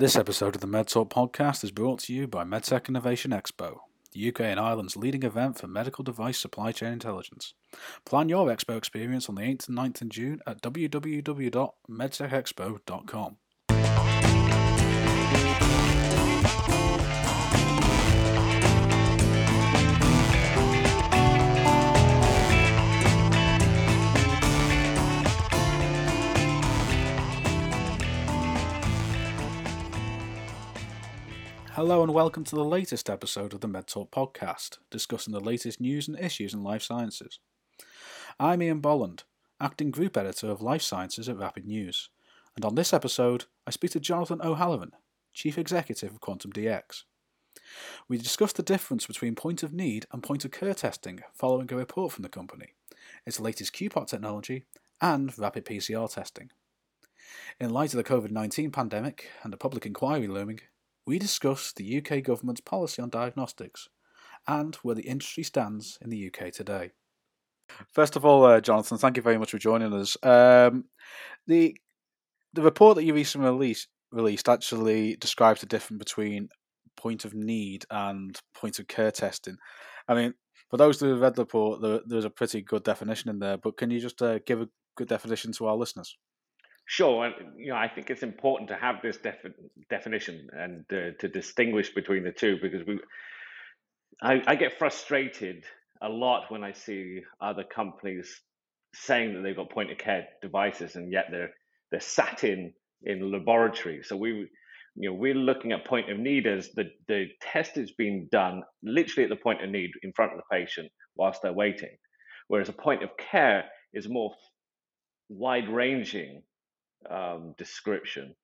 This episode of the MedTalk podcast is brought to you by MedTech Innovation Expo, the UK and Ireland's leading event for medical device supply chain intelligence. Plan your expo experience on the 8th and 9th of June at www.medtechexpo.com. Hello and welcome to the latest episode of the MedTalk podcast, discussing the latest news and issues in life sciences. I'm Ian Bolland, acting group editor of life sciences at Rapid News, and on this episode, I speak to Jonathan O'Halloran, chief executive of QuantuMDx. We discuss the difference between point of need and point of care testing following a report from the company, its latest QPOC technology, and rapid PCR testing. In light of the COVID 19 pandemic and the public inquiry looming, we discuss the UK government's policy on diagnostics and where the industry stands in the UK today. First of all, uh, Jonathan, thank you very much for joining us. Um, the the report that you recently released, released actually describes the difference between point of need and point of care testing. I mean, for those who have read the report, there, there's a pretty good definition in there, but can you just uh, give a good definition to our listeners? Sure, you know I think it's important to have this defi- definition and uh, to distinguish between the two because we, I, I get frustrated a lot when I see other companies saying that they've got point of care devices and yet they're they're sat in in laboratory. So we, you know, we're looking at point of need as the the test is being done literally at the point of need in front of the patient whilst they're waiting, whereas a point of care is more wide ranging um, description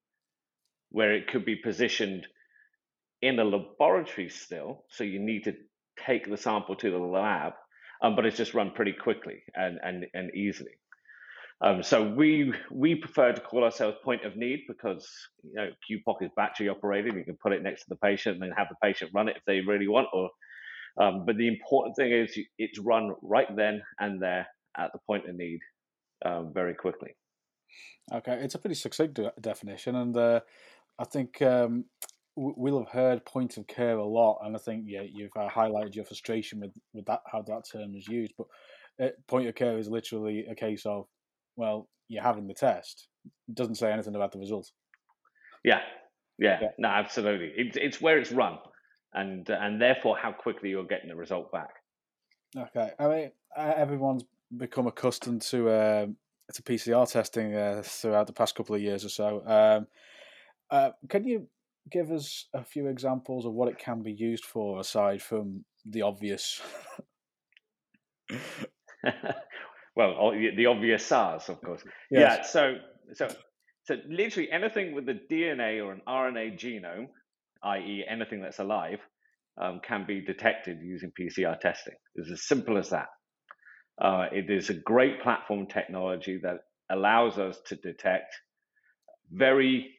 where it could be positioned in a laboratory still. So you need to take the sample to the lab, um, but it's just run pretty quickly and, and, and easily. Um, so we we prefer to call ourselves point of need because you know QPOC is battery operated. You can put it next to the patient and have the patient run it if they really want. Or, um, but the important thing is it's run right then and there at the point of need, um, very quickly. Okay, it's a pretty succinct de- definition, and uh, I think um, we'll have heard point of care a lot, and I think yeah, you've uh, highlighted your frustration with, with that how that term is used. But uh, point of care is literally a case of well, you're having the test. It doesn't say anything about the result. Yeah, yeah, yeah. no, absolutely. It's it's where it's run, and and therefore how quickly you're getting the result back. Okay, I mean everyone's become accustomed to um, to PCR testing uh, throughout the past couple of years or so. Um, uh, can you give us a few examples of what it can be used for aside from the obvious? well, the obvious SARS, of course. Yes. Yeah. So, so, so literally anything with the DNA or an RNA genome, i.e., anything that's alive, um, can be detected using PCR testing. It's as simple as that. Uh, it is a great platform technology that allows us to detect very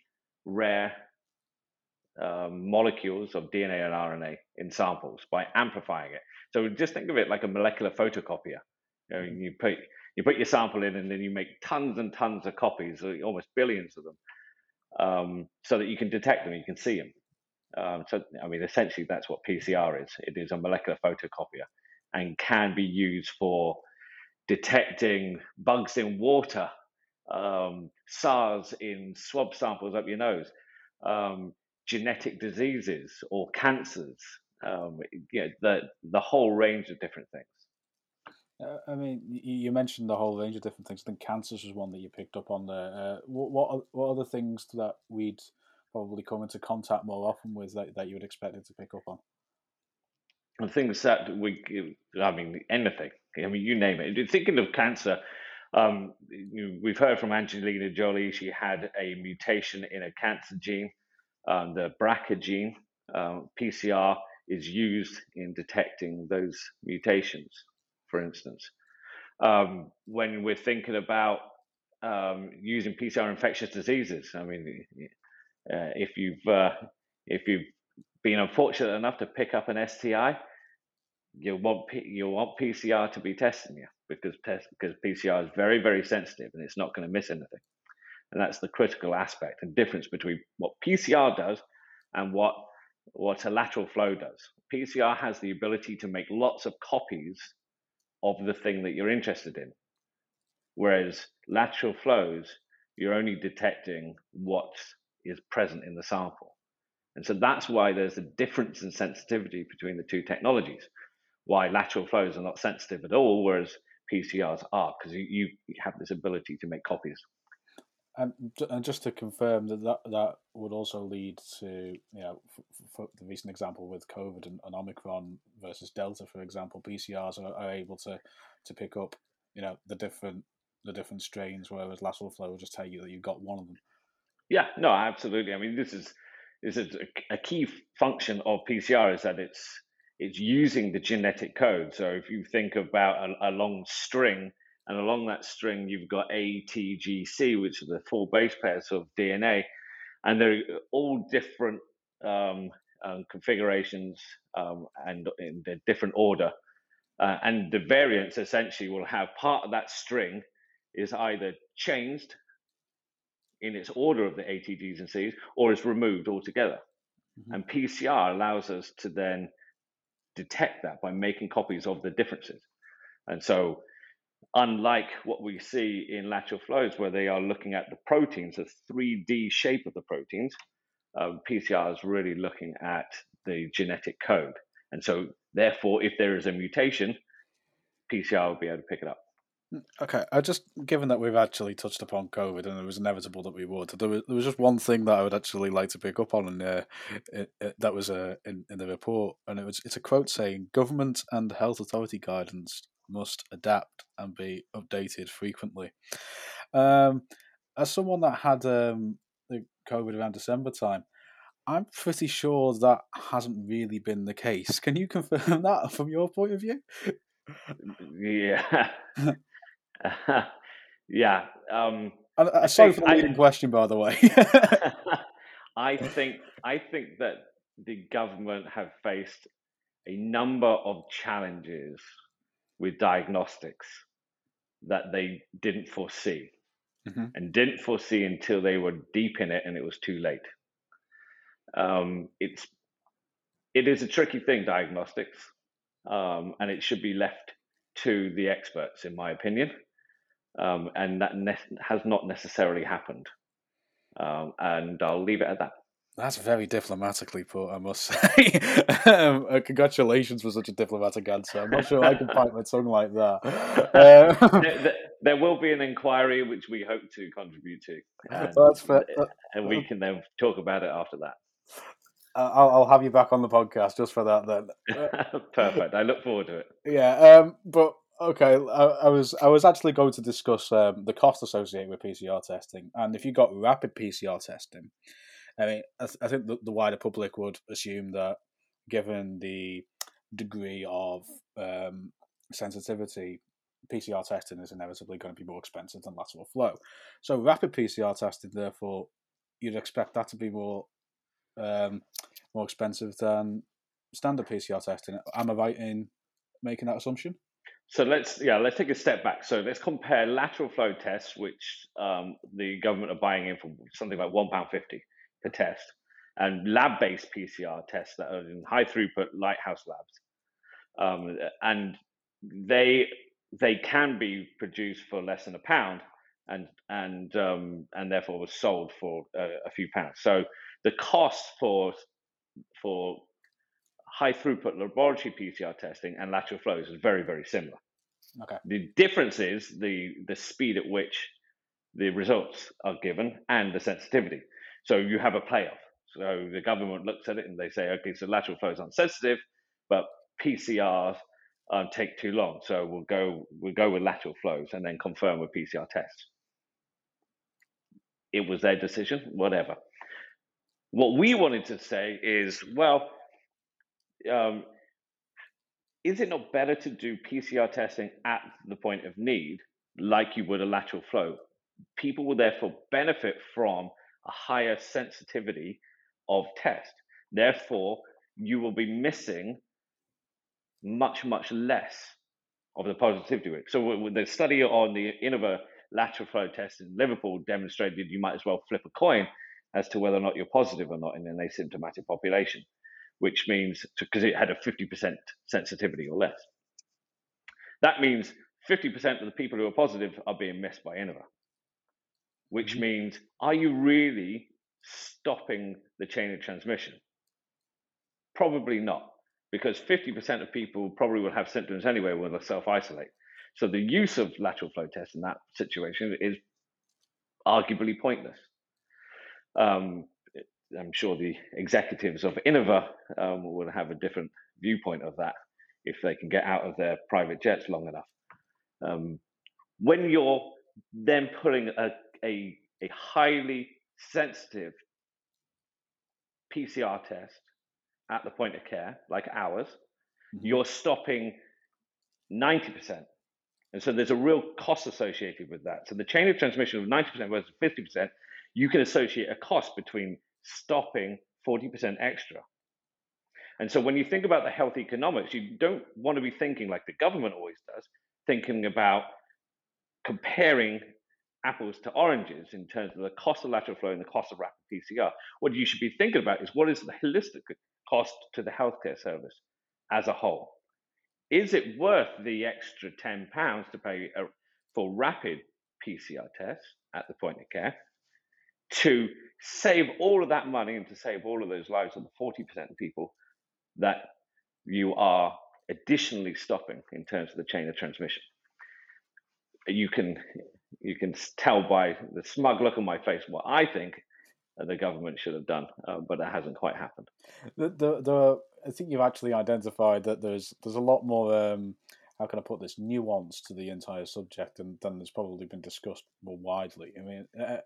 rare um, molecules of DNA and RNA in samples by amplifying it. So just think of it like a molecular photocopier. You, know, mm-hmm. you put you put your sample in, and then you make tons and tons of copies, almost billions of them, um, so that you can detect them, you can see them. Um, so, I mean, essentially, that's what PCR is. It is a molecular photocopier and can be used for detecting bugs in water, um, SARS in swab samples up your nose, um, genetic diseases or cancers, um, you know, the, the whole range of different things. Uh, I mean, you mentioned the whole range of different things. I think cancers was one that you picked up on there. Uh, what what what are the things that we'd probably come into contact more often with that, that you would expect it to pick up on? Things that we, I mean, anything. I mean, you name it. Thinking of cancer, um, we've heard from Angelina Jolie. She had a mutation in a cancer gene, um, the BRCA gene. Um, PCR is used in detecting those mutations, for instance. Um, when we're thinking about um, using PCR infectious diseases, I mean, uh, if you've uh, if you've been unfortunate enough to pick up an STI, you want you want PCR to be testing you because test, because PCR is very very sensitive and it's not going to miss anything. And that's the critical aspect and difference between what PCR does and what, what a lateral flow does. PCR has the ability to make lots of copies of the thing that you're interested in. Whereas lateral flows, you're only detecting what is present in the sample. And so that's why there's a difference in sensitivity between the two technologies. Why lateral flows are not sensitive at all, whereas PCRs are, because you, you have this ability to make copies. And, and just to confirm that, that that would also lead to you know for the recent example with COVID and, and Omicron versus Delta, for example, PCRs are, are, able to to pick up you know the different the different strains, whereas lateral flow will just tell you that you've got one of them. Yeah, no, absolutely. I mean, this is is a, a key function of PCR is that it's it's using the genetic code. So if you think about a, a long string and along that string, you've got A, T, G, C, which are the four base pairs of DNA. And they're all different um, um, configurations um, and in the different order. Uh, and the variants essentially will have part of that string is either changed in its order of the ATGs and Cs, or is removed altogether. Mm-hmm. And PCR allows us to then detect that by making copies of the differences. And so unlike what we see in lateral flows, where they are looking at the proteins, the 3D shape of the proteins, um, PCR is really looking at the genetic code. And so, therefore, if there is a mutation, PCR will be able to pick it up. Okay, I just given that we've actually touched upon COVID and it was inevitable that we would, there was, there was just one thing that I would actually like to pick up on, and uh, it, it, that was uh, in in the report, and it was it's a quote saying government and health authority guidance must adapt and be updated frequently. Um, as someone that had um, the COVID around December time, I'm pretty sure that hasn't really been the case. Can you confirm that from your point of view? Yeah. yeah. Um, uh, sorry for the leading question, by the way. I think I think that the government have faced a number of challenges with diagnostics that they didn't foresee mm-hmm. and didn't foresee until they were deep in it and it was too late. Um, it's it is a tricky thing, diagnostics, um, and it should be left to the experts, in my opinion. Um, and that ne- has not necessarily happened. Um, and I'll leave it at that. That's very diplomatically put, I must say. um, uh, congratulations for such a diplomatic answer. I'm not sure I can bite my tongue like that. Uh, there, there, there, will be an inquiry which we hope to contribute to. And, That's fair. and we can then talk about it after that. I'll, I'll, have you back on the podcast just for that then. Perfect. I look forward to it. Yeah, um, but okay. I, I, was I was actually going to discuss um, the cost associated with PCR testing, and if you got rapid PCR testing, I mean, I, th- I think the, the, wider public would assume that, given the degree of um, sensitivity, PCR testing is inevitably going to be more expensive than lateral flow. So, rapid PCR testing, therefore, you'd expect that to be more um, more expensive than standard PCR testing. Am I right in making that assumption? So let's yeah let's take a step back. So let's compare lateral flow tests, which um, the government are buying in for something like one pound fifty, per test, and lab-based PCR tests that are in high throughput lighthouse labs, um, and they they can be produced for less than a pound, and and um, and therefore was sold for a, a few pounds. So the cost for for high throughput laboratory PCR testing and lateral flows is very very similar. Okay. The difference is the the speed at which the results are given and the sensitivity. So you have a playoff. So the government looks at it and they say, okay, so lateral flow is unsensitive, but PCRs um, take too long. So we'll go we'll go with lateral flows and then confirm with PCR tests. It was their decision, whatever. What we wanted to say is, well, um, is it not better to do PCR testing at the point of need, like you would a lateral flow? People will therefore benefit from a higher sensitivity of test. Therefore, you will be missing much, much less of the positivity rate. So the study on the Innova lateral flow test in Liverpool demonstrated you might as well flip a coin as to whether or not you're positive or not in an asymptomatic population, which means because it had a 50% sensitivity or less. That means 50% of the people who are positive are being missed by Innova, which mm-hmm. means are you really stopping the chain of transmission? Probably not, because 50% of people probably will have symptoms anyway when they self isolate. So the use of lateral flow tests in that situation is arguably pointless. Um, I'm sure the executives of Innova um, will have a different viewpoint of that if they can get out of their private jets long enough. Um, when you're then putting a, a, a highly sensitive PCR test at the point of care, like ours, mm-hmm. you're stopping 90%. And so there's a real cost associated with that. So the chain of transmission of 90% versus 50%, you can associate a cost between stopping 40% extra. And so when you think about the health economics, you don't want to be thinking like the government always does, thinking about comparing apples to oranges in terms of the cost of lateral flow and the cost of rapid PCR. What you should be thinking about is what is the holistic cost to the healthcare service as a whole? Is it worth the extra £10 to pay uh, for rapid PCR tests at the point of care to save all of that money and to save all of those lives of the 40% of people that you are additionally stopping in terms of the chain of transmission? You can you can tell by the smug look on my face what I think the government should have done, uh, but it hasn't quite happened. The, the, the I think you've actually identified that there's there's a lot more. Um, how can I put this nuance to the entire subject than, than there's probably been discussed more widely. I mean, uh,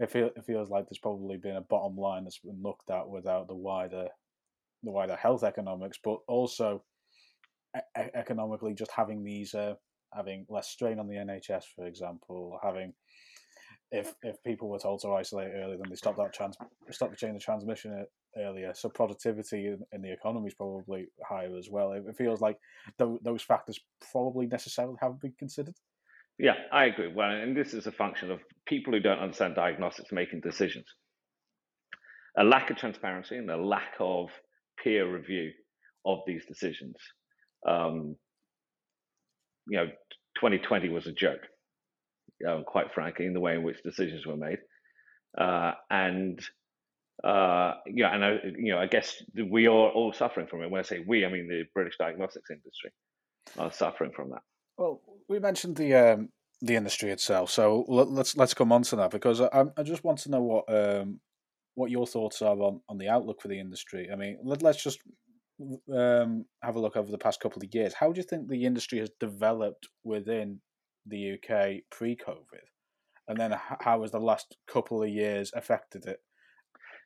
it, feel, it feels like there's probably been a bottom line that's been looked at without the wider the wider health economics, but also e- economically just having these uh, having less strain on the NHS, for example, having if if people were told to isolate earlier, then they stop that trans stop the chain of transmission earlier. So productivity in, in the economy is probably higher as well. It, feels like th- those factors probably necessarily haven't been considered. Yeah, I agree. Well, and this is a function of people who don't understand diagnostics making decisions. A lack of transparency and a lack of peer review of these decisions. Um, you know, 2020 was a joke, um, quite frankly, in the way in which decisions were made. Uh, and uh, yeah, and I, you know, I guess we are all suffering from it. When I say we, I mean the British diagnostics industry are suffering from that. Well, we mentioned the um, the industry itself, so let's let's come on to that because I, I just want to know what um, what your thoughts are on, on the outlook for the industry. I mean, let, let's just um, have a look over the past couple of years, how do you think the industry has developed within the UK pre-COVID, and then how has the last couple of years affected it?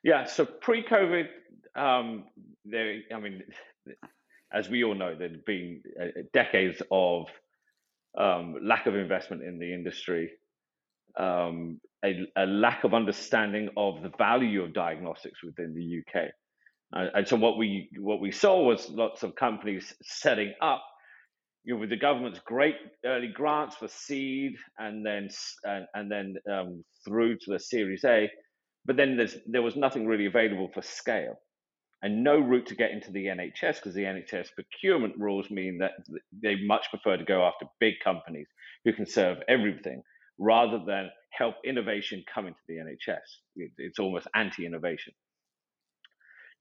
Yeah, so pre-COVID, um, there. I mean, as we all know, there'd been uh, decades of um, lack of investment in the industry, um, a, a, lack of understanding of the value of diagnostics within the UK. Uh, and so what we what we saw was lots of companies setting up, you know, with the government's great early grants for seed, and then and, and then um, through to the Series A, but then there was nothing really available for scale, and no route to get into the NHS because the NHS procurement rules mean that they much prefer to go after big companies who can serve everything rather than help innovation come into the NHS. It's almost anti-innovation.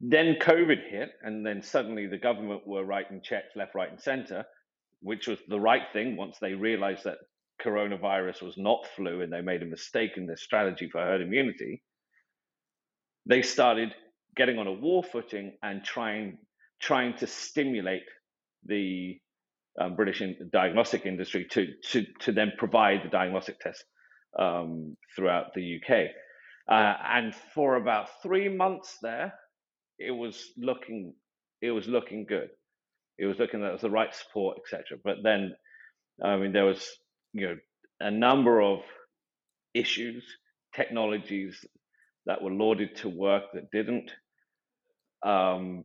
Then COVID hit, and then suddenly the government were writing checks left, right, and center, which was the right thing once they realized that coronavirus was not flu and they made a mistake in their strategy for herd immunity. They started getting on a war footing and trying trying to stimulate the um, British in, diagnostic industry to, to to then provide the diagnostic test um, throughout the UK. Uh, and for about three months there, it was looking it was looking good. It was looking that it was the right support, etc. But then, I mean, there was you know a number of issues, technologies that were lauded to work that didn't, um,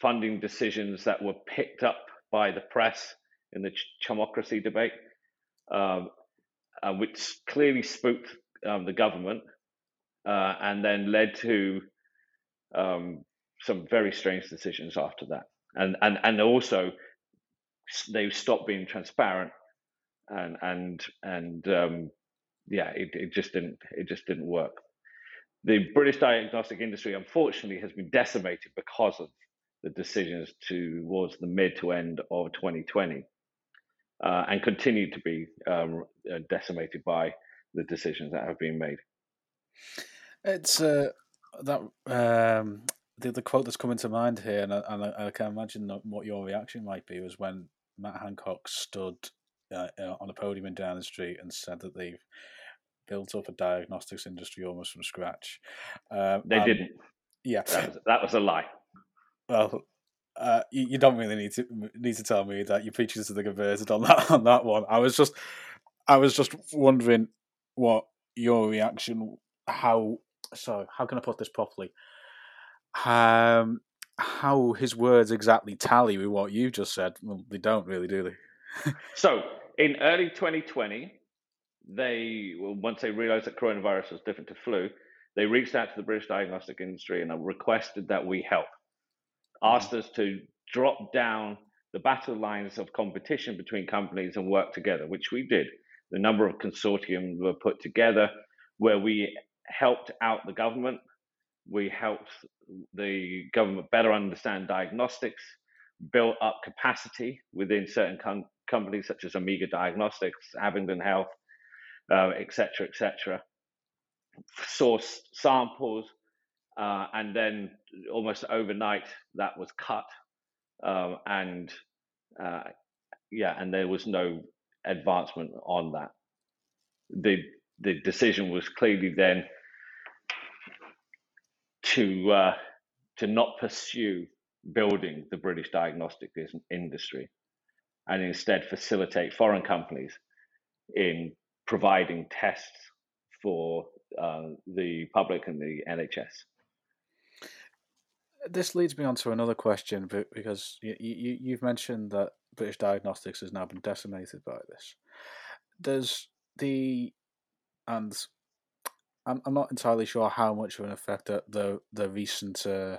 funding decisions that were picked up by the press in the ch- chumocracy debate. Uh, which clearly spooked um, the government uh, and then led to um, some very strange decisions after that. And, and, and also, they stopped being transparent and and and um, yeah, it, it just didn't it just didn't work. The British diagnostic industry, unfortunately, has been decimated because of the decisions towards the mid to end of 2020, uh, and continue to be um, uh, decimated by the decisions that have been made. It's uh, that um, the the quote that's coming to mind here, and I, and I, I can imagine what your reaction might be was when Matt Hancock stood uh, uh, on a podium in Downing Street and said that they've built up a diagnostics industry almost from scratch. Um, they didn't. Yeah, that was, that was a lie. Well, uh, you, you, don't really need to need to tell me that you're preaching to the converted on that on that one. I was just, I was just wondering what your reaction. How so? How can I put this properly? Um, how his words exactly tally with what you just said? Well, they don't really, do they? so in early 2020, they once they realized that coronavirus was different to flu, they reached out to the British diagnostic industry and requested that we help. Mm-hmm. Asked us to drop down the battle lines of competition between companies and work together, which we did. The number of consortiums were put together where we helped out the government, we helped the government better understand diagnostics, built up capacity within certain com- companies such as Omega Diagnostics, Abingdon Health, etc., uh, etc. Et Source samples, uh, and then almost overnight that was cut, um, and uh, yeah, and there was no advancement on that. The the decision was clearly then to uh, to not pursue building the British diagnostic industry and instead facilitate foreign companies in providing tests for uh, the public and the NHS. This leads me on to another question, because you, you, you've mentioned that British diagnostics has now been decimated by this. Does the and I'm I'm not entirely sure how much of an effect that the the recent uh,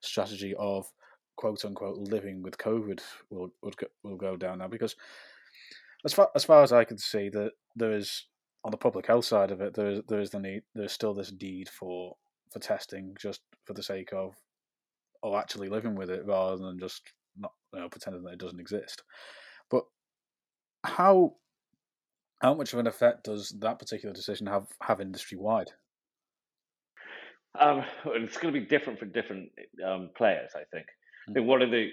strategy of quote unquote living with COVID will go, will go down now because as far as far as I can see that there is on the public health side of it there is there is the need there's still this need for for testing just for the sake of of actually living with it rather than just not you know, pretending that it doesn't exist. But how how much of an effect does that particular decision have have industry wide? Um, it's going to be different for different um, players, I think. I think one of the,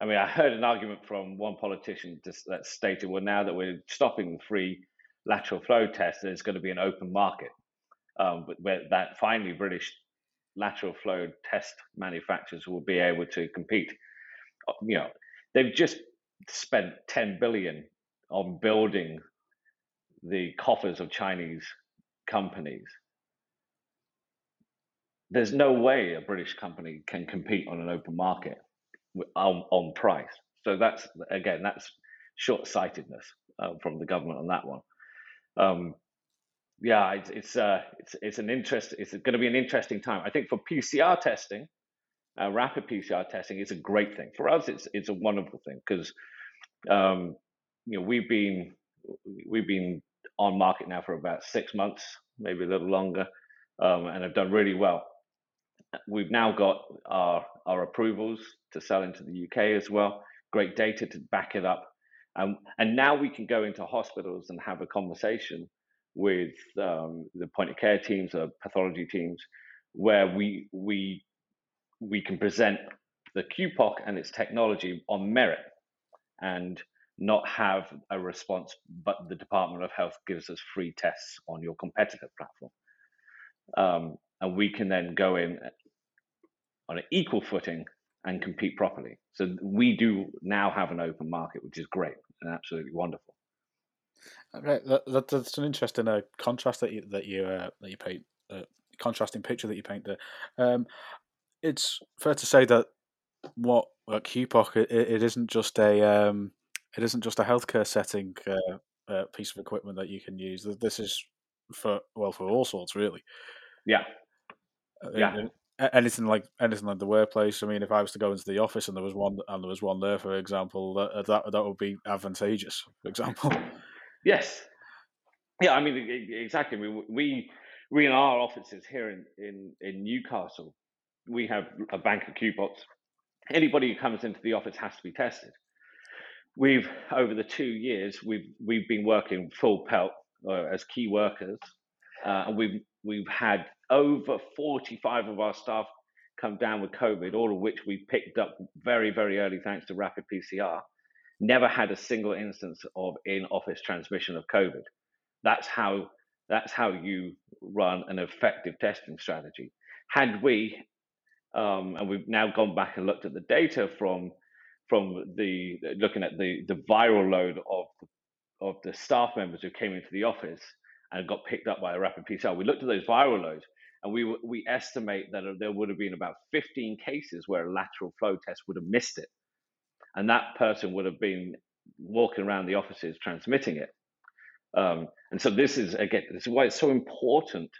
I mean, I heard an argument from one politician that stated, well, now that we're stopping the free lateral flow test, there's going to be an open market. Um, where that finally British lateral flow test manufacturers will be able to compete. Uh, you know, they've just spent 10 billion on building the coffers of Chinese companies there's no way a British company can compete on an open market on, on price. So that's again, that's short-sightedness uh, from the government on that one. Um, yeah, it's it's, uh, it's it's an interest. It's going to be an interesting time. I think for PCR testing, uh, rapid PCR testing is a great thing for us. It's it's a wonderful thing because um, you know we've been we've been on market now for about six months, maybe a little longer, um, and have done really well we've now got our, our approvals to sell into the UK as well. Great data to back it up. Um, and now we can go into hospitals and have a conversation with um, the point of care teams or pathology teams where we, we, we can present the QPOC and its technology on merit and not have a response, but the Department of Health gives us free tests on your competitor platform. Um, and we can then go in on an equal footing and compete properly. So we do now have an open market, which is great and absolutely wonderful. Okay, that, that, that's an interesting uh, contrast that you that you uh, that you paint, uh, contrasting picture that you paint there. Um, it's fair to say that what at QPOC it, it isn't just a um, it isn't just a healthcare setting. Uh, uh, piece of equipment that you can use. This is for well for all sorts, really. Yeah. Uh, Yeah. Anything like anything like the workplace. I mean, if I was to go into the office and there was one and there was one there, for example, that that that would be advantageous. For example. Yes. Yeah, I mean exactly. Mean, we we in our offices here in in in Newcastle, we have a bank of QPOCs. Anybody who comes into the office has to be tested. We've over the two years we've we've been working full pelt uh, as key workers, uh, and we've we've had over 45 of our staff come down with COVID, all of which we picked up very very early thanks to rapid PCR. Never had a single instance of in-office transmission of COVID. That's how that's how you run an effective testing strategy. Had we, um, and we've now gone back and looked at the data from from the looking at the the viral load of of the staff members who came into the office and got picked up by a rapid PCR. We looked at those viral loads, and we we estimate that there would have been about 15 cases where a lateral flow test would have missed it, and that person would have been walking around the offices transmitting it. Um, and so this is again, this is why it's so important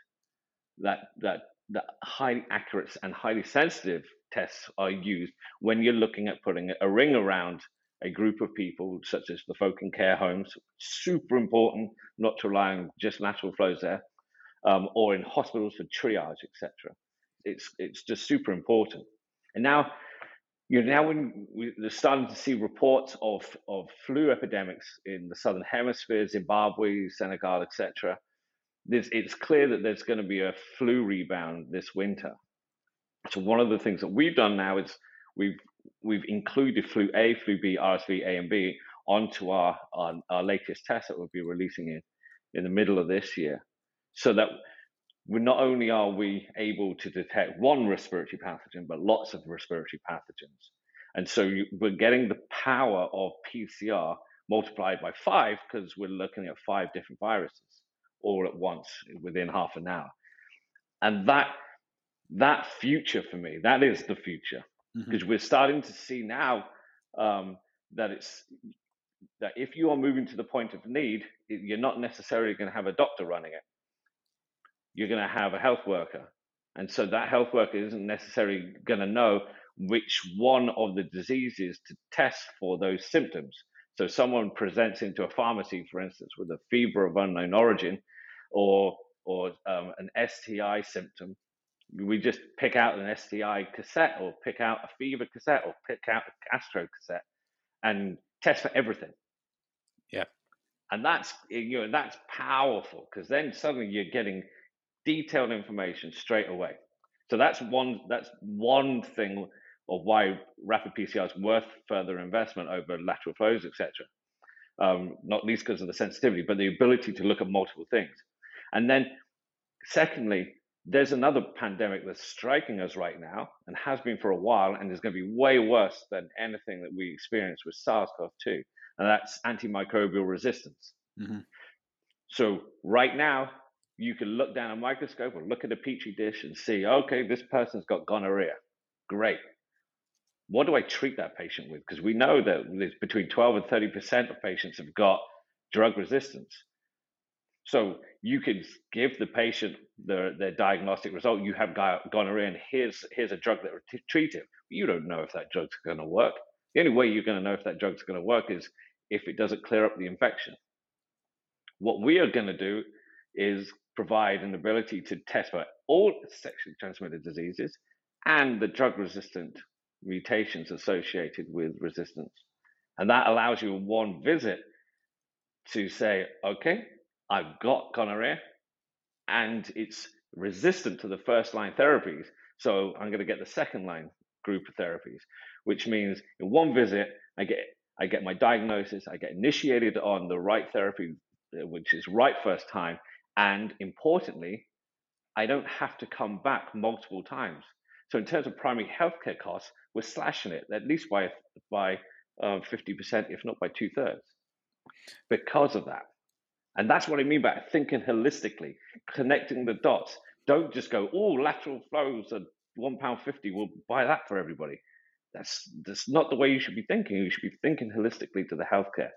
that that that highly accurate and highly sensitive tests are used when you're looking at putting a ring around a group of people, such as the folk in care homes. Super important not to rely on just lateral flows there, um, or in hospitals for triage, etc. It's it's just super important. And now, you know, now when we're starting to see reports of of flu epidemics in the southern hemisphere, Zimbabwe, Senegal, etc. It's clear that there's going to be a flu rebound this winter. So one of the things that we've done now is we've we've included flu A, flu B, RSV A and B onto our, our, our latest test that we'll be releasing in in the middle of this year, so that we not only are we able to detect one respiratory pathogen, but lots of respiratory pathogens. And so you, we're getting the power of PCR multiplied by five because we're looking at five different viruses all at once within half an hour. And that that future for me, that is the future because mm-hmm. we're starting to see now um, that it's that if you are moving to the point of need, you're not necessarily going to have a doctor running it. You're going to have a health worker, and so that health worker isn't necessarily going to know which one of the diseases to test for those symptoms. So someone presents into a pharmacy, for instance, with a fever of unknown origin, or or um, an STI symptom, we just pick out an STI cassette or pick out a fever cassette or pick out a gastro cassette and test for everything. Yeah. And that's you know that's powerful because then suddenly you're getting detailed information straight away. So that's one that's one thing of why rapid PCR is worth further investment over lateral flows, etc. Um, not least because of the sensitivity, but the ability to look at multiple things. And then, secondly, there's another pandemic that's striking us right now and has been for a while and is going to be way worse than anything that we experienced with SARS-CoV-2, and that's antimicrobial resistance. Mm-hmm. So right now, you can look down a microscope or look at a petri dish and see, okay, this person's got gonorrhea. Great. What do I treat that patient with? Because we know that there's between 12 and 30% of patients have got drug resistance. So you can give the patient their, their diagnostic result. You have gonorrhea, and here's here's a drug that will t- treat it. You don't know if that drug's going to work. The only way you're going to know if that drug's going to work is if it doesn't clear up the infection. What we are going to do is provide an ability to test for all sexually transmitted diseases and the drug resistant mutations associated with resistance. And that allows you in one visit to say, okay, I've got gonorrhea and it's resistant to the first line therapies. So I'm going to get the second line group of therapies, which means in one visit, I get I get my diagnosis, I get initiated on the right therapy, uh, which is right first time, and importantly, I don't have to come back multiple times. So in terms of primary healthcare costs, we're slashing it at least by by uh, 50%, if not by two thirds, because of that. And that's what I mean by thinking holistically, connecting the dots. Don't just go, oh, lateral flows at one pound fifty. We'll buy that for everybody. That's that's not the way you should be thinking. You should be thinking holistically to the healthcare.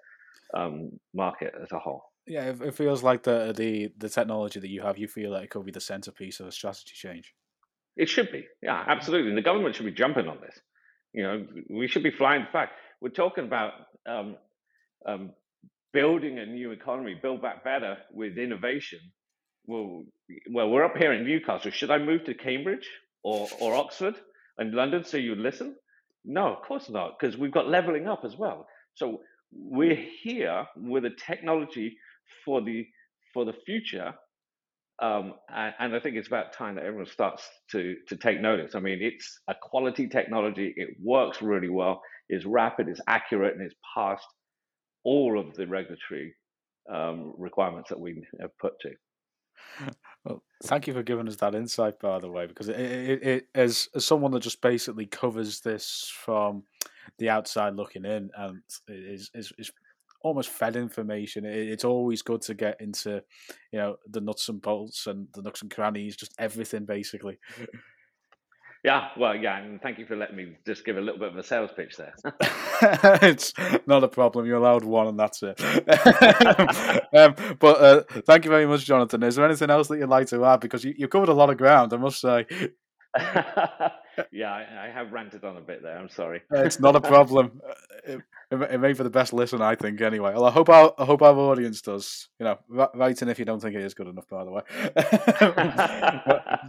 um, market as a whole. Yeah, it, feels like the the the technology that you have, you feel like it could be the centerpiece of a strategy change. It should be, yeah, absolutely. And the government should be jumping on this. You know, we should be flying. In fact, we're talking about um, um, building a new economy, build back better with innovation. Well, well, we're up here in Newcastle. Should I move to Cambridge or or Oxford and London so you listen? No, of course not, because we've got leveling up as well. So we're here with a technology for the for the future, um, and, and, I think it's about time that everyone starts to to take notice. I mean, it's a quality technology. It works really well. It's rapid. It's accurate, and it's passed all of the regulatory um, requirements that we have put to. Well, thank you for giving us that insight, by the way, because it, it, it, as as someone that just basically covers this from the outside looking in, and is is, is almost fed information. It, it's always good to get into, you know, the nuts and bolts and the nooks and crannies, just everything basically. Yeah, well, yeah, and thank you for letting me just give a little bit of a sales pitch there. it's not a problem. You're allowed one, and that's it. um, but uh, thank you very much, Jonathan. Is there anything else that you'd like to add? Because you, you covered a lot of ground, I must say. yeah, I, I, have ranted on a bit there. I'm sorry. it's not a problem. It, it, made for the best listen, I think. Anyway, well, I hope our I hope our audience does. You know, write in if you don't think it is good enough. By the way,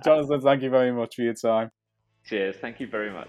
Jonathan, thank you very much for your time. Cheers. Thank you very much.